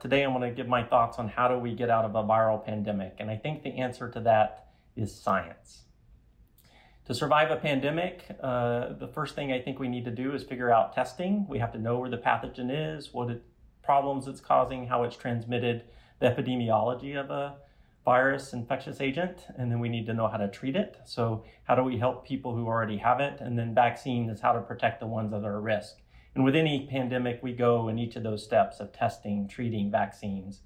Today, I'm going to give my thoughts on how do we get out of a viral pandemic. And I think the answer to that is science. To survive a pandemic, uh, the first thing I think we need to do is figure out testing. We have to know where the pathogen is, what it, problems it's causing, how it's transmitted, the epidemiology of a virus infectious agent, and then we need to know how to treat it. So, how do we help people who already have it? And then, vaccine is how to protect the ones that are at risk. And with any pandemic, we go in each of those steps of testing, treating, vaccines.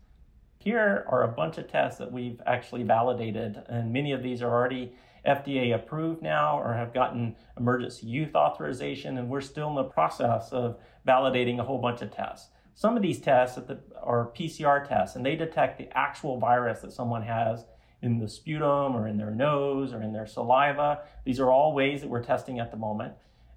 Here are a bunch of tests that we've actually validated, and many of these are already FDA approved now or have gotten emergency use authorization, and we're still in the process of validating a whole bunch of tests. Some of these tests are PCR tests, and they detect the actual virus that someone has in the sputum or in their nose or in their saliva. These are all ways that we're testing at the moment.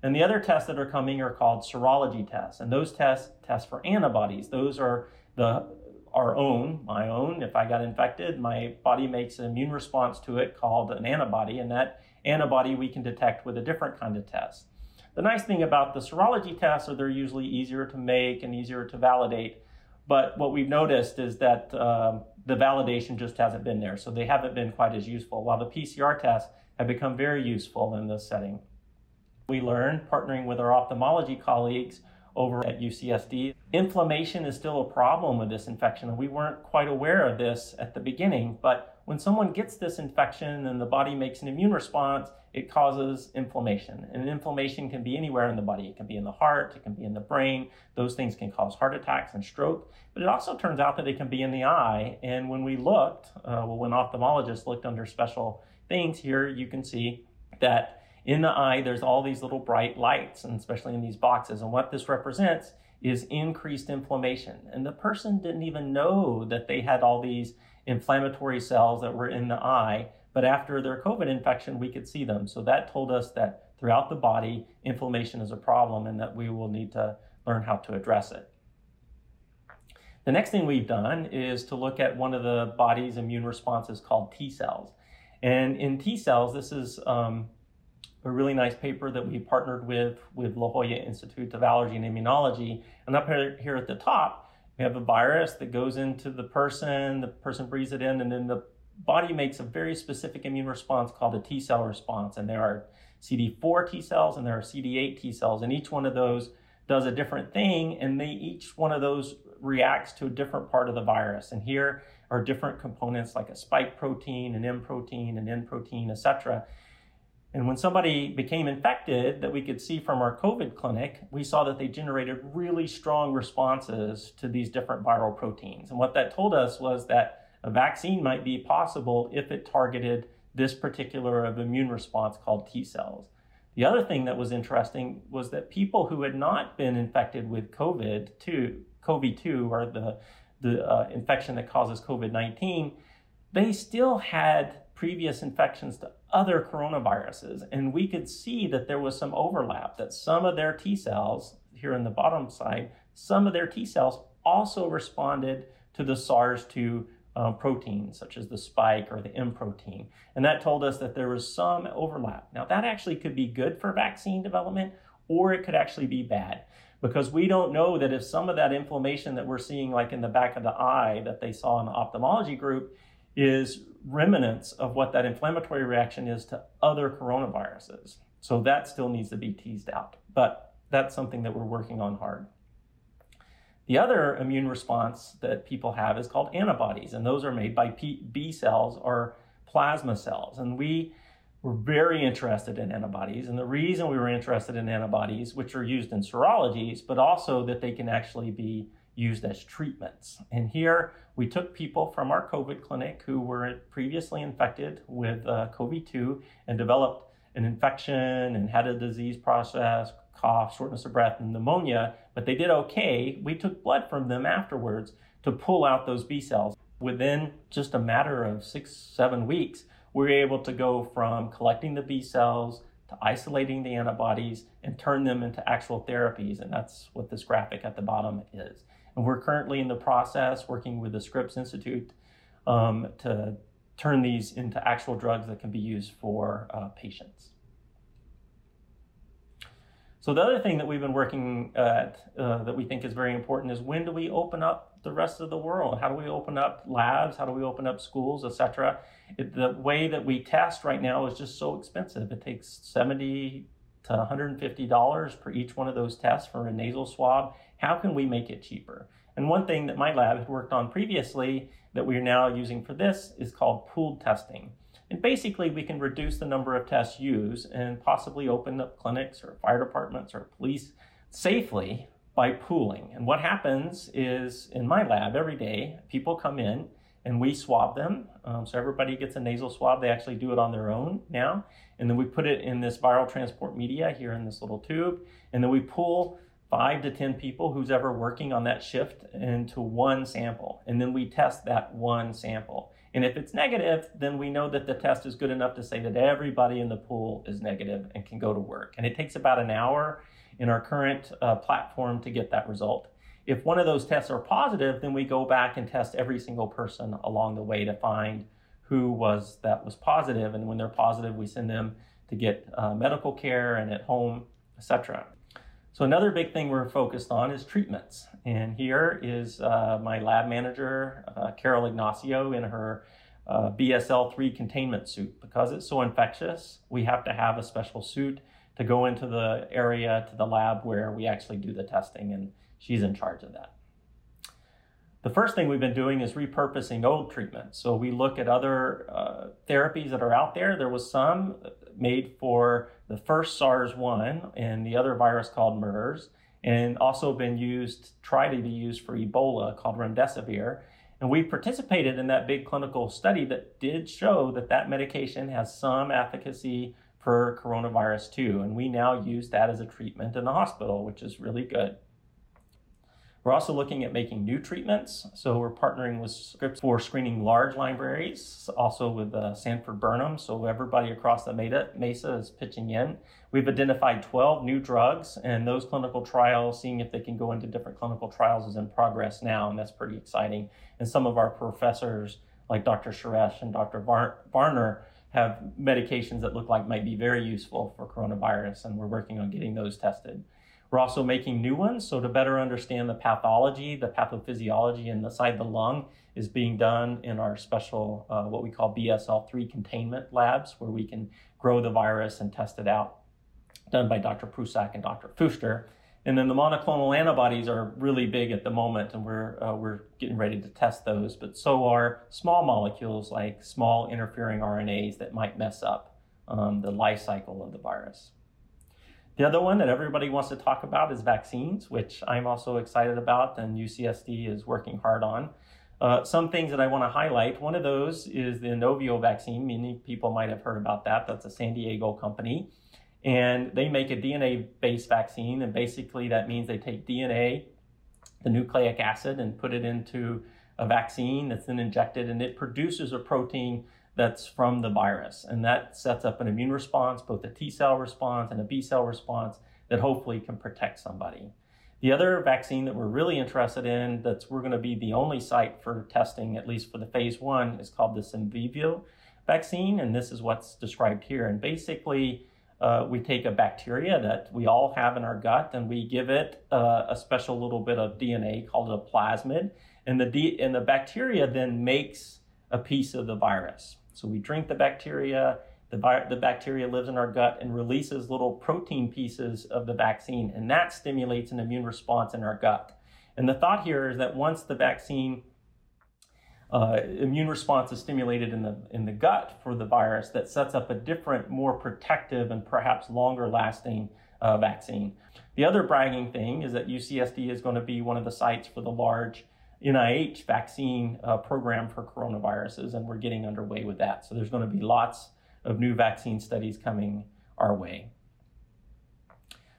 And the other tests that are coming are called serology tests. And those tests test for antibodies. Those are the our own, my own. If I got infected, my body makes an immune response to it called an antibody, and that antibody we can detect with a different kind of test. The nice thing about the serology tests are they're usually easier to make and easier to validate. But what we've noticed is that um, the validation just hasn't been there. So they haven't been quite as useful, while the PCR tests have become very useful in this setting. We learned, partnering with our ophthalmology colleagues over at UCSD, inflammation is still a problem with this infection, and we weren't quite aware of this at the beginning. But when someone gets this infection and the body makes an immune response, it causes inflammation. And inflammation can be anywhere in the body. It can be in the heart, it can be in the brain. Those things can cause heart attacks and stroke. But it also turns out that it can be in the eye. And when we looked, uh, well, when ophthalmologists looked under special things here, you can see that in the eye, there's all these little bright lights, and especially in these boxes. And what this represents is increased inflammation. And the person didn't even know that they had all these inflammatory cells that were in the eye, but after their COVID infection, we could see them. So that told us that throughout the body, inflammation is a problem and that we will need to learn how to address it. The next thing we've done is to look at one of the body's immune responses called T cells. And in T cells, this is um, a really nice paper that we partnered with with La Jolla Institute of Allergy and Immunology. And up here, here at the top, we have a virus that goes into the person, the person breathes it in, and then the body makes a very specific immune response called a T cell response. And there are CD4 T cells and there are CD8 T cells, and each one of those does a different thing, and they each one of those reacts to a different part of the virus. And here are different components like a spike protein, an M protein, an N protein, etc. And when somebody became infected that we could see from our COVID clinic, we saw that they generated really strong responses to these different viral proteins. And what that told us was that a vaccine might be possible if it targeted this particular immune response called T cells. The other thing that was interesting was that people who had not been infected with COVID, 2, COVID-2, or the, the uh, infection that causes COVID-19, they still had previous infections to other coronaviruses. And we could see that there was some overlap, that some of their T cells, here in the bottom side, some of their T cells also responded to the SARS 2 um, proteins, such as the spike or the M protein. And that told us that there was some overlap. Now, that actually could be good for vaccine development, or it could actually be bad because we don't know that if some of that inflammation that we're seeing, like in the back of the eye that they saw in the ophthalmology group, is remnants of what that inflammatory reaction is to other coronaviruses. So that still needs to be teased out, but that's something that we're working on hard. The other immune response that people have is called antibodies, and those are made by B cells or plasma cells. And we were very interested in antibodies. And the reason we were interested in antibodies, which are used in serologies, but also that they can actually be used as treatments. And here we took people from our COVID clinic who were previously infected with uh, COVID 2 and developed an infection and had a disease process, cough, shortness of breath, and pneumonia, but they did okay. We took blood from them afterwards to pull out those B cells. Within just a matter of six, seven weeks, we were able to go from collecting the B cells to isolating the antibodies and turn them into actual therapies. And that's what this graphic at the bottom is. And we're currently in the process working with the Scripps Institute um, to turn these into actual drugs that can be used for uh, patients. So the other thing that we've been working at uh, that we think is very important is when do we open up the rest of the world? How do we open up labs? How do we open up schools, etc.? The way that we test right now is just so expensive. It takes 70 to $150 per each one of those tests for a nasal swab. How can we make it cheaper? And one thing that my lab had worked on previously that we are now using for this is called pooled testing. And basically, we can reduce the number of tests used and possibly open up clinics or fire departments or police safely by pooling. And what happens is in my lab every day, people come in and we swab them. Um, so everybody gets a nasal swab. They actually do it on their own now. And then we put it in this viral transport media here in this little tube. And then we pull five to 10 people who's ever working on that shift into one sample. And then we test that one sample. And if it's negative, then we know that the test is good enough to say that everybody in the pool is negative and can go to work. And it takes about an hour in our current uh, platform to get that result. If one of those tests are positive, then we go back and test every single person along the way to find who was that was positive. And when they're positive, we send them to get uh, medical care and at home, etc. So another big thing we're focused on is treatments. And here is uh, my lab manager, uh, Carol Ignacio, in her uh, BSL-3 containment suit. Because it's so infectious, we have to have a special suit to go into the area, to the lab where we actually do the testing, and she's in charge of that. The first thing we've been doing is repurposing old treatments. So we look at other uh, therapies that are out there. There was some made for the first SARS-1 and the other virus called MERS, and also been used, tried to be used for Ebola called remdesivir. And we participated in that big clinical study that did show that that medication has some efficacy for coronavirus too. And we now use that as a treatment in the hospital, which is really good. We're also looking at making new treatments. So we're partnering with Scripps for screening large libraries, also with uh, Sanford Burnham. So everybody across the Mesa is pitching in. We've identified 12 new drugs, and those clinical trials, seeing if they can go into different clinical trials, is in progress now, and that's pretty exciting. And some of our professors, like Dr. Suresh and Dr. Varner, have medications that look like might be very useful for coronavirus, and we're working on getting those tested. We're also making new ones. So to better understand the pathology, the pathophysiology inside the lung is being done in our special, uh, what we call BSL-3 containment labs, where we can grow the virus and test it out, done by Dr. Prusak and Dr. Fuster. And then the monoclonal antibodies are really big at the moment, and we're, uh, we're getting ready to test those. But so are small molecules like small interfering RNAs that might mess up um, the life cycle of the virus. The other one that everybody wants to talk about is vaccines, which I'm also excited about and UCSD is working hard on. Uh, some things that I want to highlight. One of those is the Inovio vaccine. Many people might have heard about that. That's a San Diego company. And they make a DNA based vaccine. And basically, that means they take DNA, the nucleic acid, and put it into a vaccine that's then injected, and it produces a protein that's from the virus. And that sets up an immune response, both a T cell response and a B cell response that hopefully can protect somebody. The other vaccine that we're really interested in, that's we're going to be the only site for testing, at least for the phase one, is called the Symvivo vaccine. And this is what's described here. And basically, uh, we take a bacteria that we all have in our gut and we give it uh, a special little bit of DNA called a plasmid. And the, D- and the bacteria then makes a piece of the virus. So we drink the bacteria, the, the bacteria lives in our gut and releases little protein pieces of the vaccine, and that stimulates an immune response in our gut. And the thought here is that once the vaccine uh, immune response is stimulated in the in the gut for the virus, that sets up a different, more protective and perhaps longer lasting uh, vaccine. The other bragging thing is that UCSD is going to be one of the sites for the large NIH vaccine uh, program for coronaviruses, and we're getting underway with that. So there's going to be lots of new vaccine studies coming our way.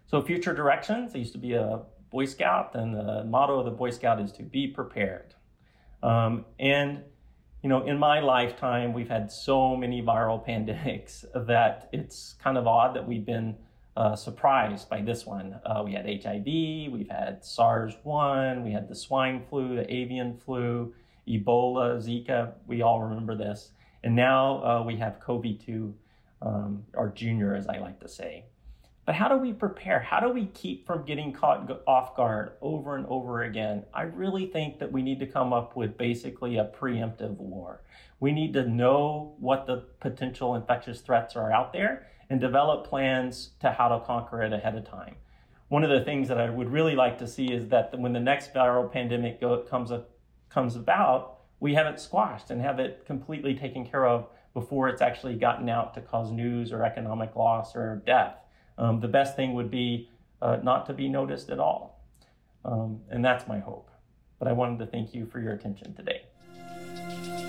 So future directions, I used to be a Boy Scout, and the motto of the Boy Scout is to be prepared. Um, and, you know, in my lifetime, we've had so many viral pandemics that it's kind of odd that we've been uh, surprised by this one. Uh, we had HIV, we've had SARS-1, we had the swine flu, the avian flu, Ebola, Zika. We all remember this. And now uh, we have COVID-2, um, or junior, as I like to say. But how do we prepare? How do we keep from getting caught off guard over and over again? I really think that we need to come up with basically a preemptive war. We need to know what the potential infectious threats are out there and develop plans to how to conquer it ahead of time. One of the things that I would really like to see is that when the next viral pandemic go, comes, a, comes about, we have it squashed and have it completely taken care of before it's actually gotten out to cause news or economic loss or death um, the best thing would be uh, not to be noticed at all. Um, and that's my hope. But I wanted to thank you for your attention today.